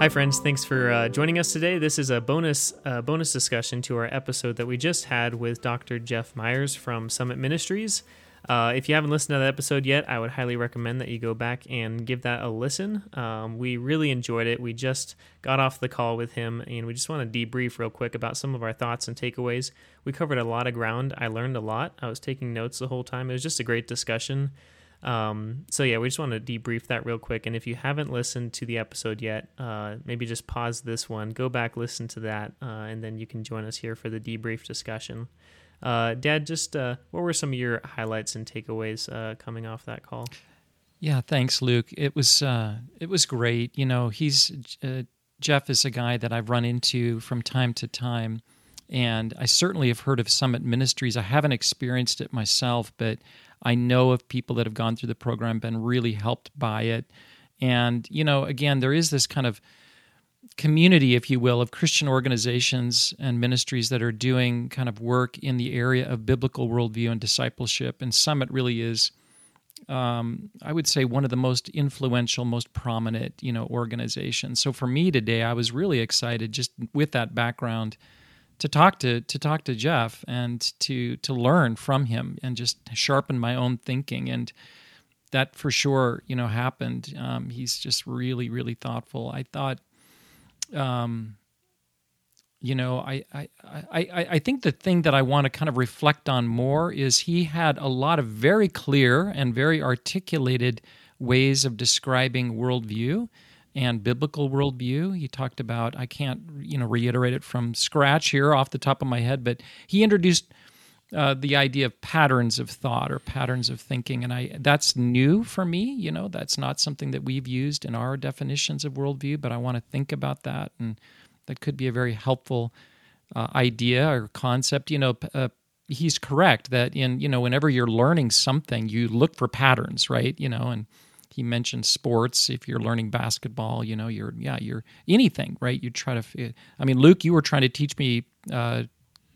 Hi, friends. Thanks for uh, joining us today. This is a bonus uh, bonus discussion to our episode that we just had with Dr. Jeff Myers from Summit Ministries. Uh, if you haven't listened to that episode yet, I would highly recommend that you go back and give that a listen. Um, we really enjoyed it. We just got off the call with him, and we just want to debrief real quick about some of our thoughts and takeaways. We covered a lot of ground. I learned a lot. I was taking notes the whole time. It was just a great discussion. Um, so yeah, we just want to debrief that real quick. And if you haven't listened to the episode yet, uh, maybe just pause this one, go back, listen to that, uh, and then you can join us here for the debrief discussion. Uh, Dad, just uh, what were some of your highlights and takeaways uh, coming off that call? Yeah, thanks, Luke. It was uh, it was great. You know, he's Jeff is a guy that I've run into from time to time. And I certainly have heard of Summit Ministries. I haven't experienced it myself, but I know of people that have gone through the program, been really helped by it. And, you know, again, there is this kind of community, if you will, of Christian organizations and ministries that are doing kind of work in the area of biblical worldview and discipleship. And Summit really is, um, I would say, one of the most influential, most prominent, you know, organizations. So for me today, I was really excited just with that background to talk to to talk to Jeff and to to learn from him and just sharpen my own thinking. And that for sure you know happened. Um, he's just really really thoughtful. I thought um, you know I, I I I think the thing that I want to kind of reflect on more is he had a lot of very clear and very articulated ways of describing worldview and biblical worldview. He talked about, I can't, you know, reiterate it from scratch here off the top of my head, but he introduced uh, the idea of patterns of thought or patterns of thinking, and I that's new for me. You know, that's not something that we've used in our definitions of worldview, but I want to think about that, and that could be a very helpful uh, idea or concept. You know, uh, he's correct that in you know whenever you're learning something, you look for patterns, right? You know, and he mentioned sports. If you're learning basketball, you know, you're yeah, you're anything, right? You try to. I mean, Luke, you were trying to teach me. Uh,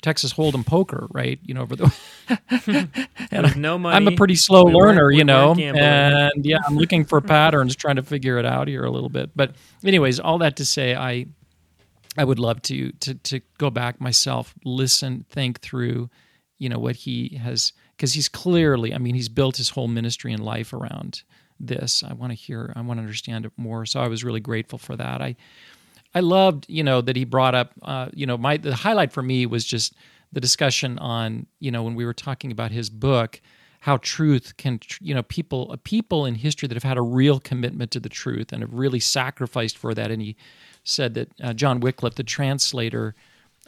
Texas Hold'em poker, right? You know, over the and no money. I'm a pretty slow we learner, you know, and yeah, I'm looking for patterns, trying to figure it out here a little bit. But, anyways, all that to say, I I would love to to to go back myself, listen, think through, you know, what he has because he's clearly, I mean, he's built his whole ministry and life around this. I want to hear, I want to understand it more. So I was really grateful for that. I, I loved, you know, that he brought up, uh, you know, my the highlight for me was just the discussion on, you know, when we were talking about his book, how truth can, you know, people, people in history that have had a real commitment to the truth and have really sacrificed for that. And he said that uh, John Wycliffe, the translator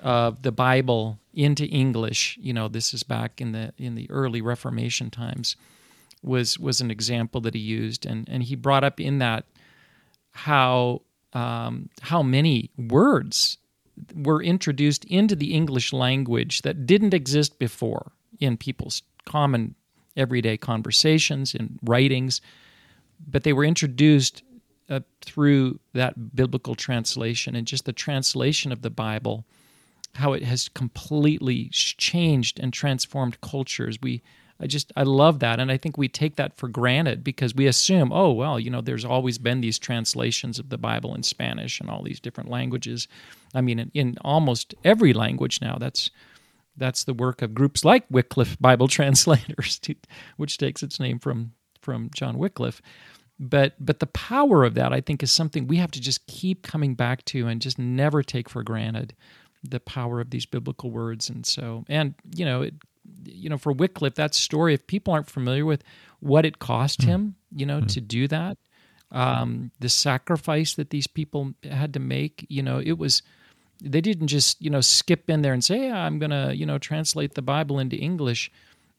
of the Bible into English, you know, this is back in the in the early Reformation times was was an example that he used, and and he brought up in that how um, how many words were introduced into the English language that didn't exist before in people's common everyday conversations and writings, but they were introduced uh, through that biblical translation and just the translation of the Bible, how it has completely changed and transformed cultures. We I just I love that, and I think we take that for granted because we assume, oh well, you know, there's always been these translations of the Bible in Spanish and all these different languages. I mean, in, in almost every language now, that's that's the work of groups like Wycliffe Bible Translators, to, which takes its name from from John Wycliffe. But but the power of that, I think, is something we have to just keep coming back to and just never take for granted the power of these biblical words. And so, and you know, it you know, for Wycliffe, that story, if people aren't familiar with what it cost mm. him, you know, mm. to do that, um, the sacrifice that these people had to make, you know, it was, they didn't just, you know, skip in there and say, yeah, I'm going to, you know, translate the Bible into English.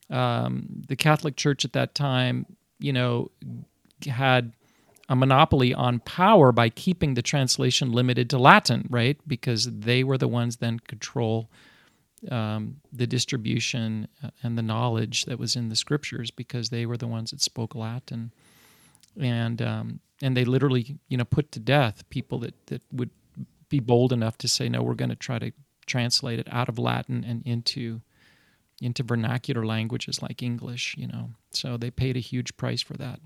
Um, the Catholic Church at that time, you know, had a monopoly on power by keeping the translation limited to Latin, right? Because they were the ones then control um, the distribution uh, and the knowledge that was in the scriptures because they were the ones that spoke Latin, and um, and they literally you know put to death people that that would be bold enough to say no, we're going to try to translate it out of Latin and into into vernacular languages like English. You know, so they paid a huge price for that.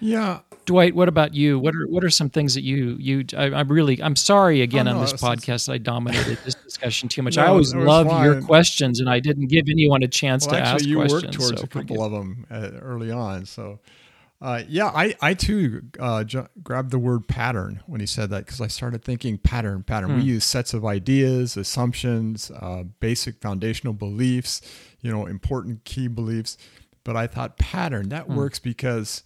Yeah, Dwight, what about you? What are what are some things that you you? I, am really I'm sorry again oh, no, on this podcast that I dominated this discussion too much. no, I always love your questions, and I didn't give anyone a chance well, to actually, ask you questions. You worked towards so a couple of them uh, early on, so. Uh, yeah, I, I too uh, j- grabbed the word pattern when he said that because I started thinking pattern, pattern. Hmm. We use sets of ideas, assumptions, uh, basic foundational beliefs, you know, important key beliefs. But I thought pattern that hmm. works because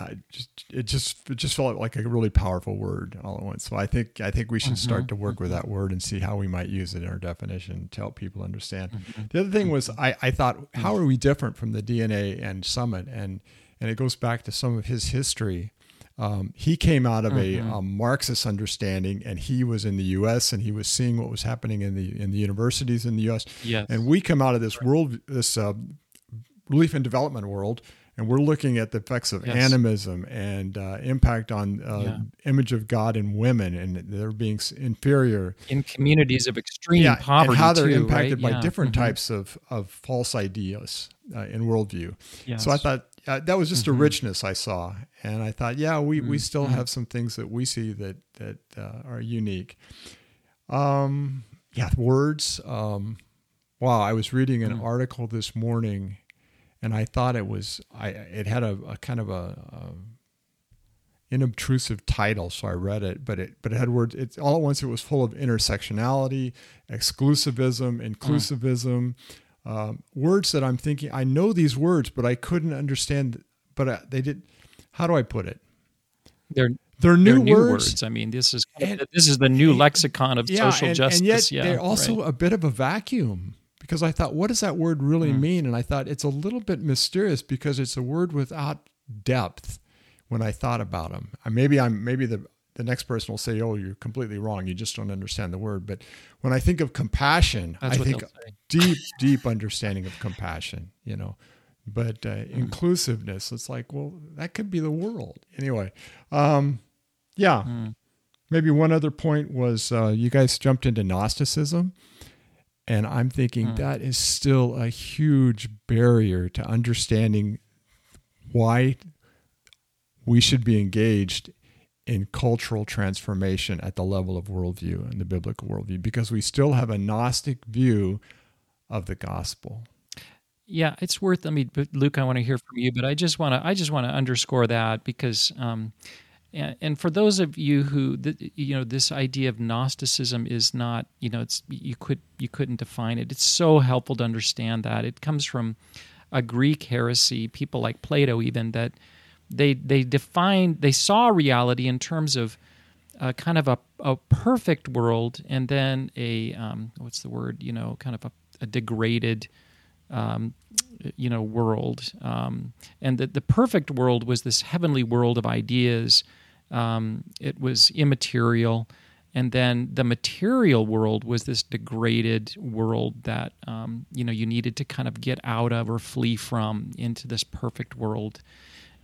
I just it just it just felt like a really powerful word all at once. So I think I think we should mm-hmm. start to work mm-hmm. with that word and see how we might use it in our definition to help people understand. Mm-hmm. The other thing was I, I thought how are we different from the DNA and Summit and and it goes back to some of his history. Um, he came out of a, mm-hmm. a, Marxist understanding, and he was in the U.S. and he was seeing what was happening in the in the universities in the U.S. Yes. and we come out of this world, this uh, relief and development world, and we're looking at the effects of yes. animism and uh, impact on uh, yeah. image of God in women, and they're being inferior in communities of extreme yeah, poverty, and how they're too, impacted right? by yeah. different mm-hmm. types of of false ideas uh, in worldview. Yes. So I thought uh, that was just mm-hmm. a richness I saw, and I thought, yeah, we mm-hmm. we still mm-hmm. have some things that we see that that uh, are unique. Um, yeah, words. Um, wow, I was reading an mm. article this morning and I thought it was I it had a, a kind of a, a, inobtrusive title, so I read it. But it but it had words. It's all at once. It was full of intersectionality, exclusivism, inclusivism, mm. um, words that I'm thinking I know these words, but I couldn't understand. But I, they did. How do I put it? They're they're new, they're new words. words. I mean, this is and, this is the new lexicon of yeah, social and, justice. And yet yeah, they're also right. a bit of a vacuum because I thought, what does that word really mm. mean? And I thought it's a little bit mysterious because it's a word without depth. When I thought about them, maybe I'm maybe the the next person will say, "Oh, you're completely wrong. You just don't understand the word." But when I think of compassion, That's I think deep, deep understanding of compassion. You know, but uh, mm. inclusiveness, it's like, well, that could be the world anyway. Um, yeah. Mm. Maybe one other point was uh, you guys jumped into Gnosticism. And I'm thinking mm. that is still a huge barrier to understanding why we should be engaged in cultural transformation at the level of worldview and the biblical worldview because we still have a Gnostic view of the gospel. Yeah, it's worth. I mean, Luke, I want to hear from you, but I just want to. I just want to underscore that because um, and, and for those of you who you know this idea of gnosticism is not you know it's you could you couldn't define it. It's so helpful to understand that. It comes from a greek heresy people like plato even that they they defined they saw reality in terms of uh, kind of a, a perfect world and then a um, what's the word you know kind of a, a degraded um, you know world um, and that the perfect world was this heavenly world of ideas um, it was immaterial. And then the material world was this degraded world that um, you know you needed to kind of get out of or flee from into this perfect world.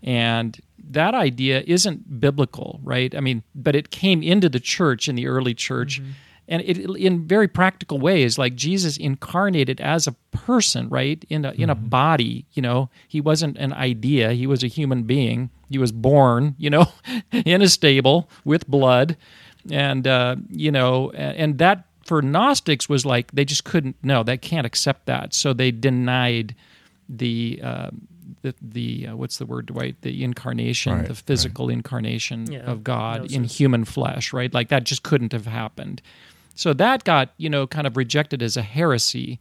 And that idea isn't biblical, right? I mean, but it came into the church in the early church. Mm-hmm and it in very practical ways like jesus incarnated as a person right? In a in a mm-hmm. body you know? He wasn't an idea. He was a human being. He was born you know in a stable with blood. And uh, you know and that for gnostics was like they just couldn't no they can't accept that. So they denied the uh, the, the uh, what's the word Dwight? The incarnation right, the physical right. incarnation yeah, of God in human flesh right? Like that just couldn't have happened so that got, you know, kind of rejected as a heresy.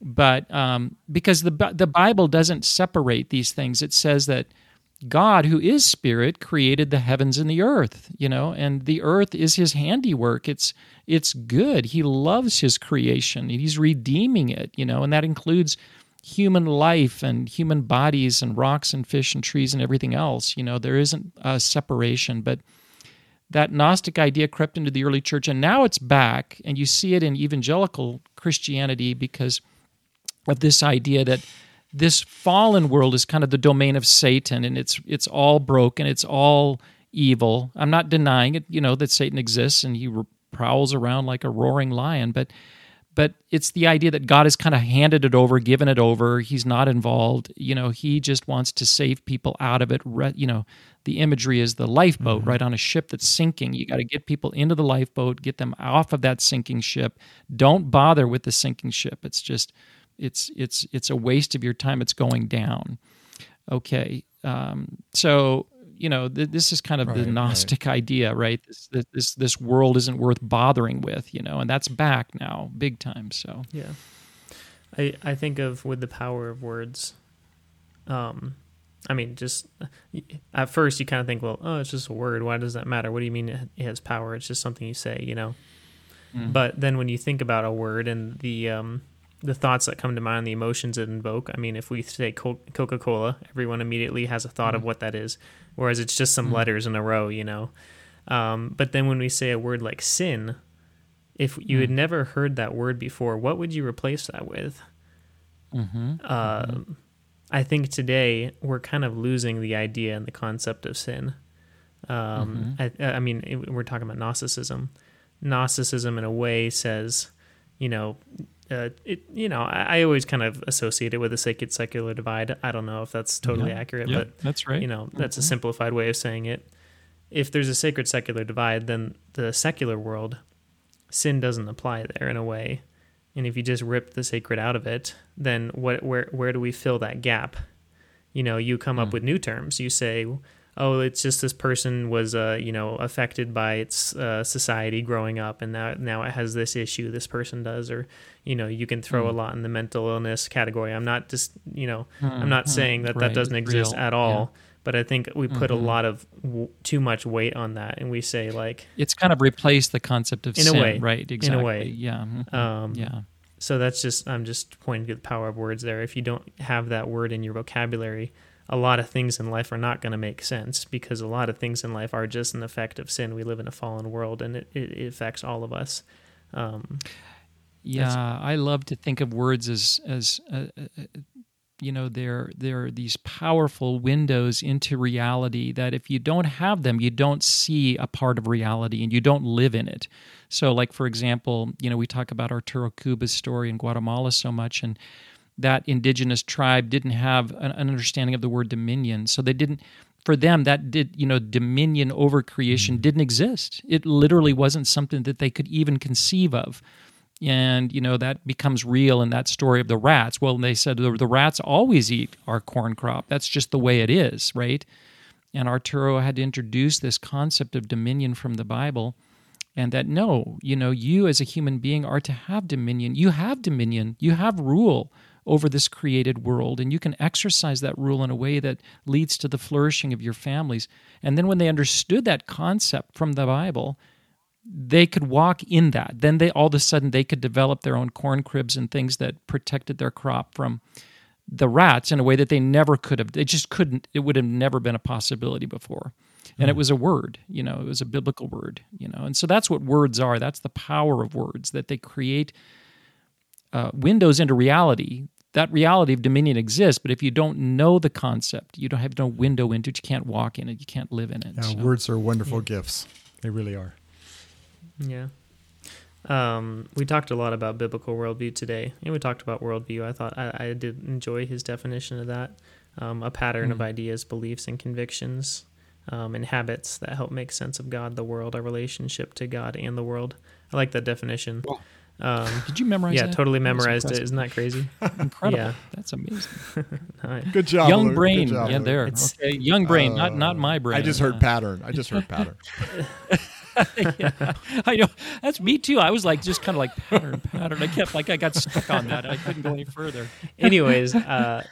But um, because the, the Bible doesn't separate these things, it says that God, who is spirit, created the heavens and the earth, you know, and the earth is his handiwork. It's it's good. He loves his creation. He's redeeming it, you know, and that includes human life and human bodies and rocks and fish and trees and everything else. You know, there isn't a separation, but that Gnostic idea crept into the early church, and now it's back, and you see it in evangelical Christianity because of this idea that this fallen world is kind of the domain of Satan, and it's it's all broken, it's all evil. I'm not denying it, you know, that Satan exists and he prowls around like a roaring lion, but but it's the idea that God has kind of handed it over, given it over. He's not involved. You know, he just wants to save people out of it. You know, the imagery is the lifeboat, mm-hmm. right, on a ship that's sinking. You got to get people into the lifeboat, get them off of that sinking ship. Don't bother with the sinking ship. It's just, it's it's it's a waste of your time. It's going down. Okay, um, so you know th- this is kind of right, the gnostic right. idea right? This, this this world isn't worth bothering with you know and that's back now big time so. Yeah. I i think of with the power of words um i mean just at first you kind of think well oh it's just a word why does that matter? What do you mean it has power? It's just something you say you know? Mm. but then when you think about a word and the um the thoughts that come to mind, the emotions it invoke. I mean, if we say Coca Cola, everyone immediately has a thought mm-hmm. of what that is, whereas it's just some mm-hmm. letters in a row, you know. Um, but then when we say a word like sin, if you mm-hmm. had never heard that word before, what would you replace that with? Mm-hmm. Uh, I think today we're kind of losing the idea and the concept of sin. Um, mm-hmm. I, I, mean, it, we're talking about Gnosticism. Gnosticism, in a way, says, you know, uh, it you know I, I, always kind of associate it with a sacred secular divide. I don't know if that's totally yeah, accurate, yeah, but that's right. You know that's mm-hmm. a simplified way of saying it. If there's a sacred secular divide, then the secular world, sin doesn't apply there in a way. And if you just rip the sacred out of it, then what where where do we fill that gap? You know, you come mm. up with new terms. You say, oh, it's just this person was, uh, you know, affected by its uh, society growing up, and now now it has this issue. This person does, or you know, you can throw mm. a lot in the mental illness category. I'm not just, you know, mm. I'm not mm-hmm. saying that right. that doesn't exist Real. at all. Yeah. But I think we put mm-hmm. a lot of w- too much weight on that, and we say like it's kind of replaced the concept of in sin, a way, right? Exactly. In a way, yeah, mm-hmm. um, yeah. So that's just I'm just pointing to the power of words there. If you don't have that word in your vocabulary, a lot of things in life are not going to make sense because a lot of things in life are just an effect of sin. We live in a fallen world and it, it, affects all of us. Um, yeah, I love to think of words as, as uh, uh, you know, they're, they're these powerful windows into reality that if you don't have them, you don't see a part of reality and you don't live in it. So, like, for example, you know, we talk about Arturo Cuba's story in Guatemala so much and that indigenous tribe didn't have an, understanding of the word dominion. So they didn't, for them, that did, you know, dominion over creation mm-hmm. didn't exist. It literally wasn't something that they could even conceive of. And, you know, that becomes real in that story of the rats. Well, they said the, the rats always eat our corn crop. That's just the way it is, right? And Arturo had to introduce this concept of dominion from the Bible and that no, you know, you as a human being are to have dominion. You have dominion, you have rule over this created world. And you can exercise that rule in a way that leads to the flourishing of your families. And then when they understood that concept from the Bible, they could walk in that. Then they all of a sudden they could develop their own corn cribs and things that protected their crop from the rats in a way that they never could have. They just couldn't. It would have never been a possibility before. And it hmm. was a word, you know, it was a biblical word, you know. And so that's what words are. That's the power of words that they create uh, windows into reality that reality of dominion exists, but if you don't know the concept, you don't have no window into it, you can't walk in it, you can't live in it. Yeah, so. words are wonderful yeah. gifts. They really are. Yeah. Um, we talked a lot about biblical worldview today, and we talked about worldview. I thought I, I did enjoy his definition of that um, a pattern mm. of ideas, beliefs, and convictions, um, and habits that help make sense of God, the world, our relationship to God and the world. I like that definition. Well, um, Did you memorize? It? Yeah, that? totally memorized it. Isn't that crazy? Incredible. Yeah. That's amazing. nice. Good job. Young Luke. brain. Job, yeah, there. It's, okay. Young brain, uh, not not my brain. I just heard uh, pattern. I just heard pattern. yeah, I know. That's me too. I was like just kind of like pattern, pattern. I kept like I got stuck on that. I couldn't go any further. Anyways, uh,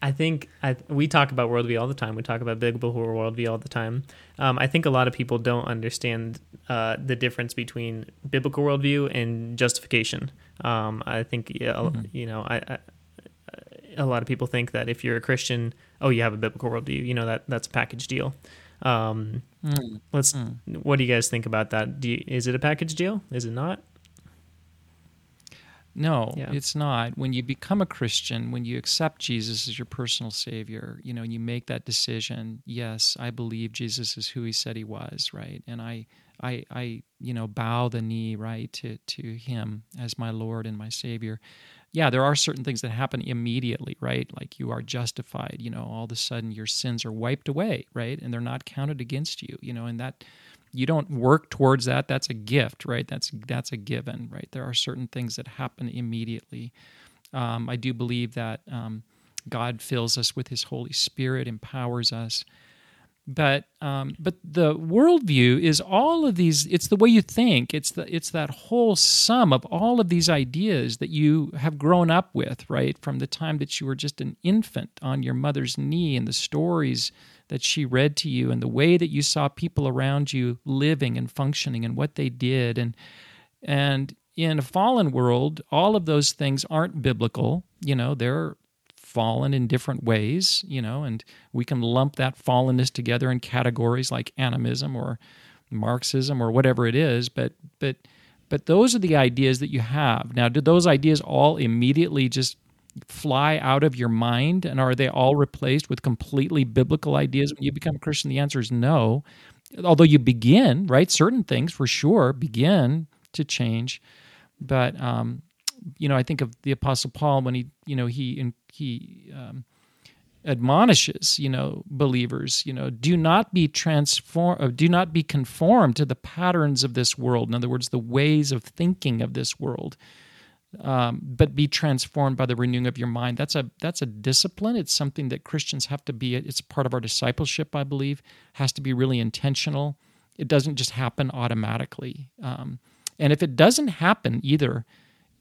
I think I, we talk about worldview all the time. We talk about biblical worldview all the time. Um, I think a lot of people don't understand uh, the difference between biblical worldview and justification. Um, I think yeah, mm-hmm. you know, I, I, a lot of people think that if you're a Christian, oh, you have a biblical worldview. You know that that's a package deal. Um, mm. Let's. Mm. What do you guys think about that? You, is it a package deal? Is it not? No, yeah. it's not. When you become a Christian, when you accept Jesus as your personal Savior, you know, and you make that decision, yes, I believe Jesus is who He said He was, right? And I, I, I, you know, bow the knee right to to Him as my Lord and my Savior. Yeah, there are certain things that happen immediately, right? Like you are justified. You know, all of a sudden your sins are wiped away, right, and they're not counted against you. You know, and that you don't work towards that. That's a gift, right? That's that's a given, right? There are certain things that happen immediately. Um, I do believe that um, God fills us with His Holy Spirit, empowers us but um, but the worldview is all of these it's the way you think it's the it's that whole sum of all of these ideas that you have grown up with right from the time that you were just an infant on your mother's knee and the stories that she read to you and the way that you saw people around you living and functioning and what they did. And and in a fallen world all of those things aren't biblical. You know they're fallen in different ways, you know, and we can lump that fallenness together in categories like animism or Marxism or whatever it is, but but but those are the ideas that you have. Now, do those ideas all immediately just fly out of your mind and are they all replaced with completely biblical ideas when you become a Christian? The answer is no. Although you begin, right? Certain things for sure begin to change. But um, you know, I think of the Apostle Paul when he, you know, he he um, admonishes, you know, believers, you know, do not be transform, uh, do not be conformed to the patterns of this world. In other words, the ways of thinking of this world, um, but be transformed by the renewing of your mind. That's a that's a discipline. It's something that Christians have to be. It's part of our discipleship, I believe. Has to be really intentional. It doesn't just happen automatically. Um, and if it doesn't happen either,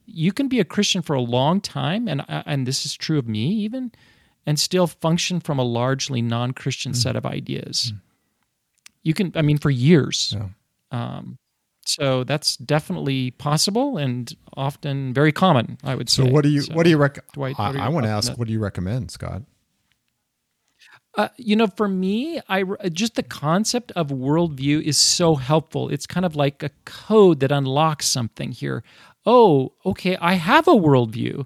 you can be a Christian for a long time, and uh, and this is true of me even, and still function from a largely non-Christian mm. set of ideas. Mm. You can, I mean, for years. Yeah. Um, so that's definitely possible and often very common. I would say. So what do you so, what do you recommend? I, I want to ask, that? what do you recommend, Scott? Uh, you know, for me, I just the concept of worldview is so helpful. It's kind of like a code that unlocks something here oh, okay, I have a worldview.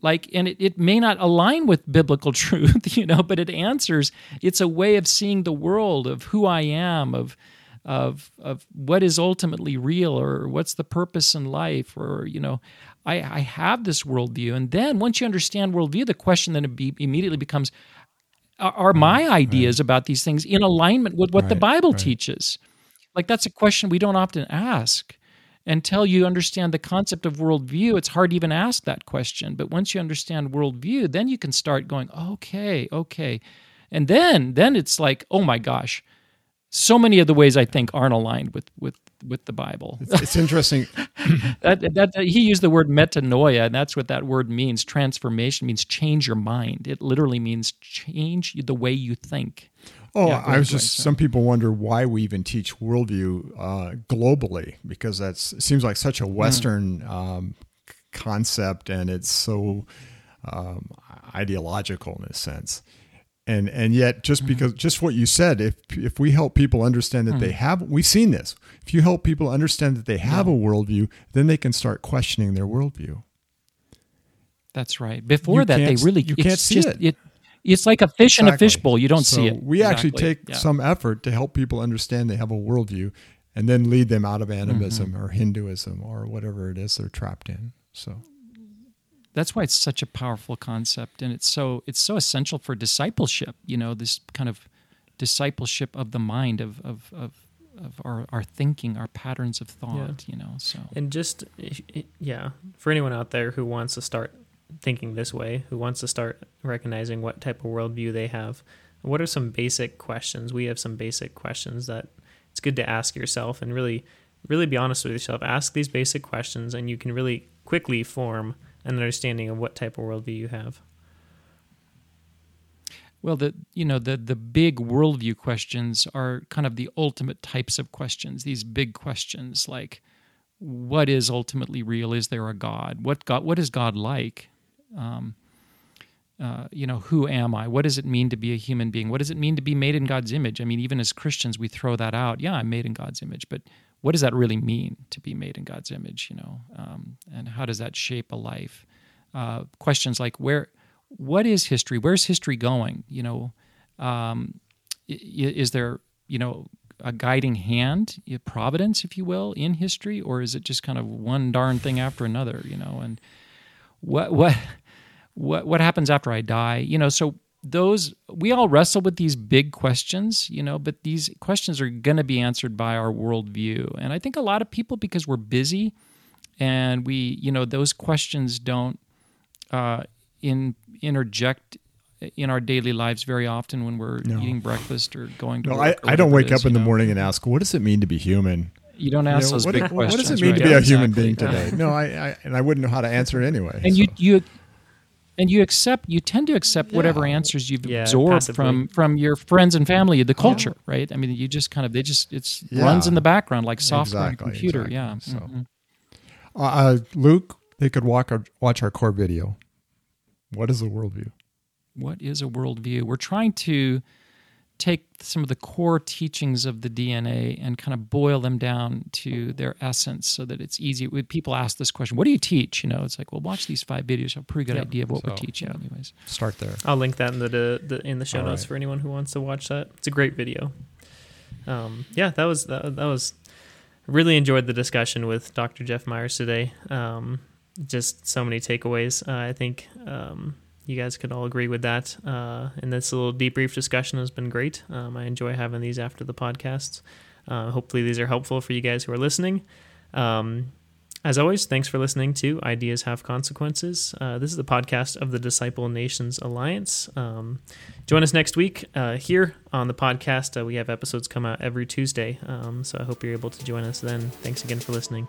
Like, and it, it may not align with biblical truth, you know, but it answers. It's a way of seeing the world, of who I am, of of of what is ultimately real, or what's the purpose in life, or you know, I, I have this worldview. And then once you understand worldview, the question then be, immediately becomes: Are mm-hmm. my ideas right. about these things in alignment with what right, the Bible right. teaches? Like that's a question we don't often ask until you understand the concept of worldview, it's hard to even ask that question. But once you understand worldview, then you can start going, okay, okay. And then then it's like, oh my gosh, so many of the ways I think aren't aligned with with with the Bible. It's, it's interesting. that, that, that, he used the word metanoia, and that's what that word means. Transformation means change your mind. It literally means change the way you think. Oh, yeah, I was just. Some people wonder why we even teach worldview uh, globally because that seems like such a hmm. Western mm. um, concept, and it's so um, ideological in a sense. And and yet, just mm. because just what you said, if if we help people understand that mm. they hmm. have, we've seen this. If you help people understand that they have yeah. a worldview, then they can start questioning their worldview. That's right. Before you that, they really you can't see just, it. it it's like a fish exactly. in a fishbowl. You don't so see it. We exactly. actually take yeah. some effort to help people understand they have a worldview and then lead them out of animism mm-hmm. or Hinduism or whatever it is they're trapped in. So that's why it's such a powerful concept and it's so it's so essential for discipleship, you know, this kind of discipleship of the mind of of, of of our, our thinking, our patterns of thought, yeah. you know. So and just yeah, for anyone out there who wants to start thinking this way, who wants to start recognizing what type of worldview they have, what are some basic questions? We have some basic questions that it's good to ask yourself and really, really be honest with yourself. Ask these basic questions, and you can really quickly form an understanding of what type of worldview you have. Well, the you know the the big worldview questions are kind of the ultimate types of questions. These big questions like, what is ultimately real? Is there a God? What God? What is God like? um, uh, you know, who am I? What does it mean to be a human being? What does it mean to be made in God's image? I mean, even as Christians, we throw that out. Yeah, I'm made in God's image, but what does that really mean to be made in God's image? You know, um, and how does that shape a life? Uh, questions like where, what is history? Where's history going? You know, um, is there, you know, a guiding hand, providence, if you will, in history, or is it just kind of one darn thing after another? You know, and what what what what happens after I die? You know, so those we all wrestle with these big questions, you know, but these questions are going to be answered by our worldview, and I think a lot of people because we're busy and we, you know, those questions don't uh, in interject in our daily lives very often when we're no. eating breakfast or going to no, I, I don't wake is, up in know? the morning and ask, what does it mean to be human? You don't ask you know, those what, big what, questions. What does it mean right? to be yeah, a human exactly. being today? no, I, I, and I wouldn't know how to answer it anyway. And so. you you and you accept you tend to accept yeah. whatever answers you've yeah, absorbed passively. from from your friends and family, the culture, yeah. right? I mean, you just kind of they just it's runs in the background like software exactly, computer. Exactly. Yeah. So, mm-hmm. uh, uh, Luke, they could walk our, watch our core video. What is a worldview? What is a worldview? We're trying to take some of the core teachings of the DNA and kind of boil them down to their essence so that it's easy. When people ask this question, what do you teach? You know, it's like, well, watch these five videos. You have a pretty good yep. idea of what so, we're teaching, yeah. anyways. Start there. I'll link that in the, the in the show All notes right. for anyone who wants to watch that. It's a great video. Um, yeah, that was that, that was really enjoyed the discussion with Dr. Jeff Myers today. Um, just so many takeaways. Uh, I think um, you guys could all agree with that. Uh, and this little debrief discussion has been great. Um, I enjoy having these after the podcasts. Uh, hopefully, these are helpful for you guys who are listening. Um, as always, thanks for listening to Ideas Have Consequences. Uh, this is the podcast of the Disciple Nations Alliance. Um, join us next week uh, here on the podcast. Uh, we have episodes come out every Tuesday, um, so I hope you're able to join us then. Thanks again for listening.